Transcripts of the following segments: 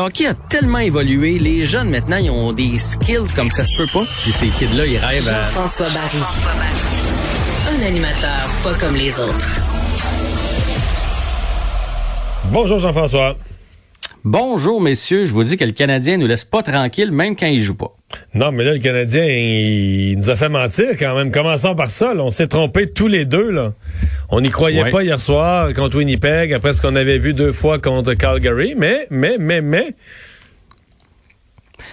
Hockey a tellement évolué, les jeunes maintenant, ils ont des skills comme ça se peut pas. Puis ces kids-là, ils rêvent à... François Barry. Un animateur pas comme les autres. Bonjour Jean-François. Bonjour messieurs, je vous dis que le Canadien nous laisse pas tranquille même quand il joue pas. Non, mais là, le Canadien, il, nous a fait mentir quand même. Commençons par ça. Là. On s'est trompés tous les deux. Là. On n'y croyait Ouais. pas hier soir contre Winnipeg, après ce qu'on avait vu deux fois contre Calgary. Mais, mais, mais, mais,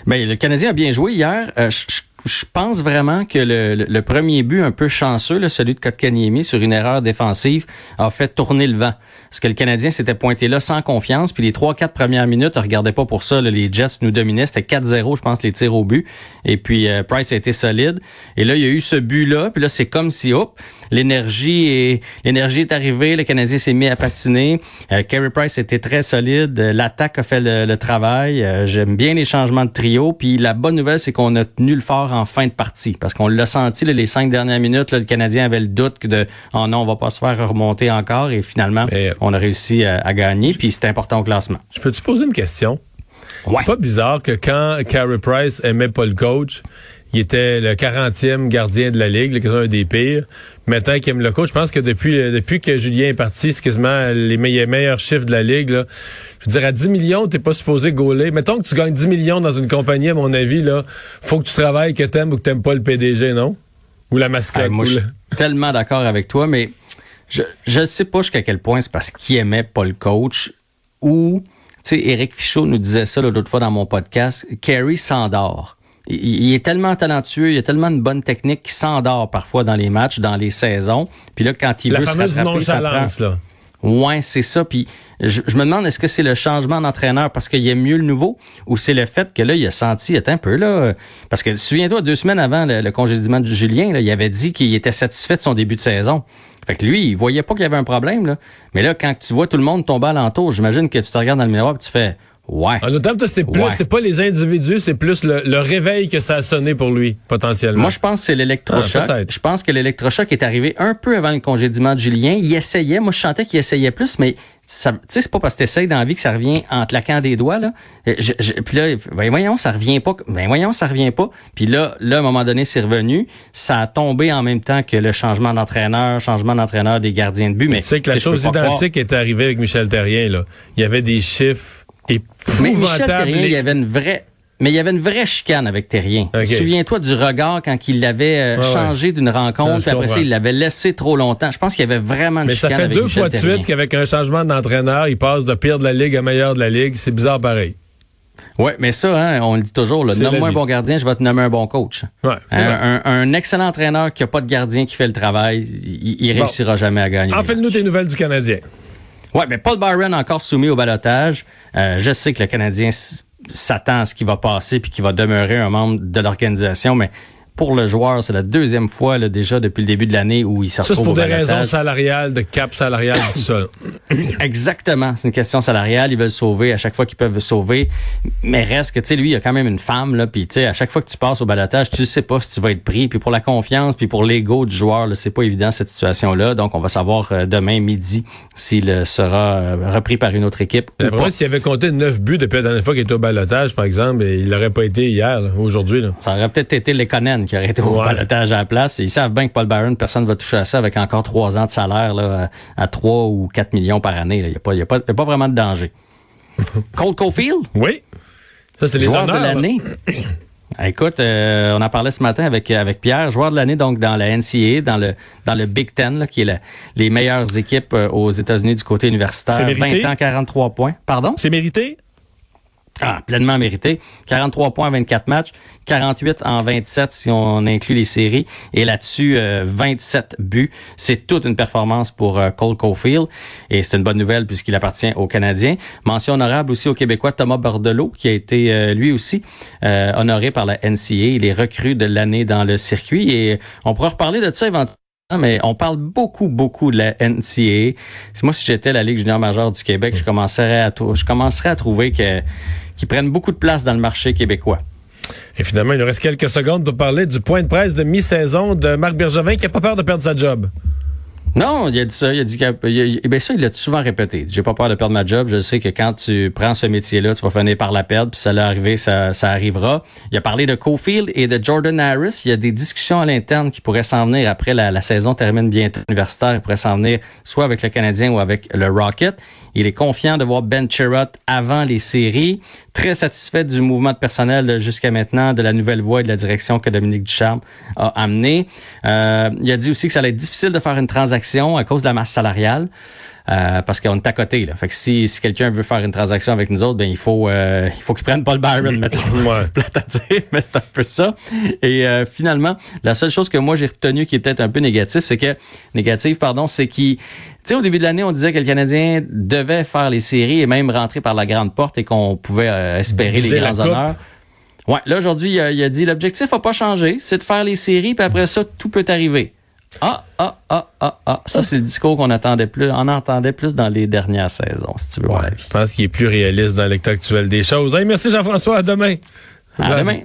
Ben, le Canadien a bien joué hier. Euh, je- je je pense vraiment que le, le- le premier but un peu chanceux, là, celui de Kotkaniemi, sur une erreur défensive, a fait tourner le vent. Parce que le Canadien s'était pointé là sans confiance. Puis les trois, quatre premières minutes, on regardait pas pour ça. les Jets nous dominaient. C'était 4-0, je pense, les tirs au but. Et puis euh, Price a été solide. Et là, il y a eu ce but-là. Puis là, c'est comme si, hop, l'énergie est, l'énergie est arrivée. Le Canadien s'est mis à patiner. Euh, Carey Price était très solide. Euh, L'attaque a fait le, le travail. Euh, J'aime bien les changements de trio. Puis la bonne nouvelle, c'est qu'on a tenu le fort en fin de partie. Parce qu'on l'a senti, là, les cinq dernières minutes, là, le Canadien avait le doute que de oh non, on va pas se faire remonter encore. Et finalement, Mais- on a réussi à, à gagner. Puis c'est important au classement. je peux te poser une question? Ouais. C'est pas bizarre que quand Carey Price aimait pas le coach, il était le 40e gardien de la Ligue, le un des pires. Maintenant qu'il aime le coach, je pense que depuis euh, depuis que Julien est parti, c'est quasiment les meilleurs, meilleurs chiffres de la Ligue. Là. Je veux dire, à 10 millions, t'es pas supposé gauler. Mettons que tu gagnes 10 millions dans une compagnie, à mon avis, là, faut que tu travailles, que t'aimes ou que t'aimes pas le PDG, non? Ou la mascotte. Hey, moi, ou je suis tellement d'accord avec toi, mais je je sais pas jusqu'à quel point c'est parce qu'il aimait pas le coach ou, tu sais, Éric Fichaud nous disait ça l'autre fois dans mon podcast, Kerry s'endort. Il, est tellement talentueux, il a tellement de bonne technique qu'il s'endort parfois dans les matchs, dans les saisons. Puis là, quand il La veut fameuse se nonchalance, là. Ouais, c'est ça. Puis je, je me demande est-ce que c'est le changement d'entraîneur parce qu'il aime mieux le nouveau ou c'est le fait que là il a senti attends un peu là euh, parce que souviens-toi deux semaines avant le, le congédiement de Julien là, il avait dit qu'il était satisfait de son début de saison. Fait que lui il voyait pas qu'il y avait un problème là. Mais là quand tu vois tout le monde tomber alentour, j'imagine que tu te regardes dans le miroir et tu fais ouais. En autant c'est plus, Ouais. c'est pas les individus, c'est plus le, le réveil que ça a sonné pour lui, potentiellement. Moi, je pense que c'est l'électrochoc. Ah, je pense que l'électrochoc est arrivé un peu avant le congédiement de Julien. Il essayait. Moi, je sentais qu'il essayait plus, mais ça, tu sais, c'est pas parce que t'essayes dans la vie que ça revient en claquant des doigts, là. Euh, Je, je- puis là, ben voyons, ça revient pas. Ben voyons, ça revient pas. Puis là, là, à un moment donné, c'est revenu. Ça a tombé en même temps que le changement d'entraîneur, changement d'entraîneur des gardiens de but. Mais tu sais que la chose croire- identique est arrivée avec Michel Terrien, là. Il y avait des chiffres Mais Michel épouvantables. Terrien, il y avait une vraie. Mais il y avait une vraie chicane avec Terrien. Souviens-toi du regard quand il l'avait euh, ouais. changé d'une rencontre, puis après ça, il l'avait laissé trop longtemps. Je pense qu'il y avait vraiment une Mais ça chicane fait avec deux Michel fois de suite qu'avec un changement d'entraîneur, il passe de pire de la Ligue à meilleur de la Ligue. C'est bizarre pareil. Ouais, mais ça, hein, on le dit toujours, nomme-moi un bon gardien, je vais te nommer un bon coach. Ouais, c'est un, vrai. un- un excellent entraîneur qui a pas de gardien qui fait le travail, il, il Bon. réussira jamais à gagner. En fait, nous tes nouvelles du Canadien. Ouais, mais Paul Byron encore soumis au balotage. Euh, je sais que le Canadien s'attend à ce qui va passer puis qu'il va demeurer un membre de l'organisation, mais pour le joueur, c'est la deuxième fois là, déjà depuis le début de l'année où il se Ça, c'est retrouve pour des raisons salariales, de cap salarial, tout ça. Exactement. C'est une question salariale. Ils veulent sauver à chaque fois qu'ils peuvent sauver. Mais reste que, tu sais, lui, il a quand même une femme, là. Puis, tu sais, à chaque fois que tu passes au balotage, tu sais pas si tu vas être pris. Puis pour la confiance, puis pour l'ego du joueur, c'est pas évident, cette situation-là. Donc, on va savoir euh, demain midi s'il euh, sera euh, repris par une autre équipe. Après, s'il avait compté neuf buts depuis la dernière fois qu'il était au balotage, par exemple, il n'aurait pas été hier, aujourd'hui. Ça aurait peut-être été les Conan qui auraient été au balotage à la place. Ils savent bien que Paul Byron, personne ne va toucher à ça avec encore trois ans de salaire là, à à 3 ou 4 millions par année. Il n'y a, pas- y a, pas- il y a pas vraiment de danger. Colt Caulfield? Oui. Ça, c'est les joueur honneurs. de l'année. Écoute, euh, on en parlait ce matin avec avec Pierre, joueur de l'année donc dans la NCAA, dans le dans le Big Ten, là, qui est la- les meilleures équipes euh, aux États-Unis du côté universitaire. C'est mérité? 20 ans, 43 points. Pardon? C'est mérité? Ah, pleinement mérité. 43 points en 24 matchs, 48 en 27 si on inclut les séries. Et là-dessus, euh, 27 buts. C'est toute une performance pour euh, Cole Caulfield. Et c'est une bonne nouvelle puisqu'il appartient aux Canadiens. Mention honorable aussi au Québécois Thomas Bordelot, qui a été euh, lui aussi euh, honoré par la NCA. Il est recru de l'année dans le circuit. Et on pourra reparler de ça éventuellement. Mais on parle beaucoup, beaucoup de la NCA. Moi, si j'étais la Ligue junior majeure du Québec, je commencerais à, trouver qu'ils prennent beaucoup de place dans le marché québécois. Et finalement, il nous reste quelques secondes pour parler du point de presse de mi-saison de Marc Bergevin qui n'a pas peur de perdre sa job. Non, il a dit ça. Il a dit que, il, ben ça, il l'a souvent répété. J'ai pas peur de perdre ma job. Je sais que quand tu prends ce métier-là, tu vas finir par la perdre. Puis ça l'est arrivé, ça, ça arrivera. Il a parlé de Cofield et de Jordan Harris. Il y a des discussions à l'interne qui pourraient s'en venir après la, la, saison termine bientôt universitaire. Il pourrait s'en venir soit avec le Canadien ou avec le Rocket. Il est confiant de voir Ben Chirot avant les séries. Très satisfait du mouvement de personnel jusqu'à maintenant, de la nouvelle voie et de la direction que Dominique Ducharme a amené. Euh, il a dit aussi que ça allait être difficile de faire une transaction à cause de la masse salariale. Euh, parce qu'on est à côté. Là. Fait que si, si quelqu'un veut faire une transaction avec nous autres, ben il faut euh, il faut qu'il prenne Paul Byron. ouais. à dire, mais c'est un peu ça. Et euh, finalement, la seule chose que moi j'ai retenu qui est peut-être un peu négatif, c'est que négatif, pardon, c'est qu'il tu sais, au début de l'année, on disait que le Canadien devait faire les séries et même rentrer par la grande porte et qu'on pouvait espérer les grands honneurs. Ouais, là aujourd'hui, il, il, a dit l'objectif n'a pas changé, c'est de faire les séries, puis après ça, tout peut arriver. Ah, ah, ah, ah, ah. Ça, c'est le discours qu'on attendait plus, on entendait plus dans les dernières saisons, si tu veux. Ouais, je pense qu'il est plus réaliste dans l'état actuel des choses. merci Jean-François, à demain. À demain.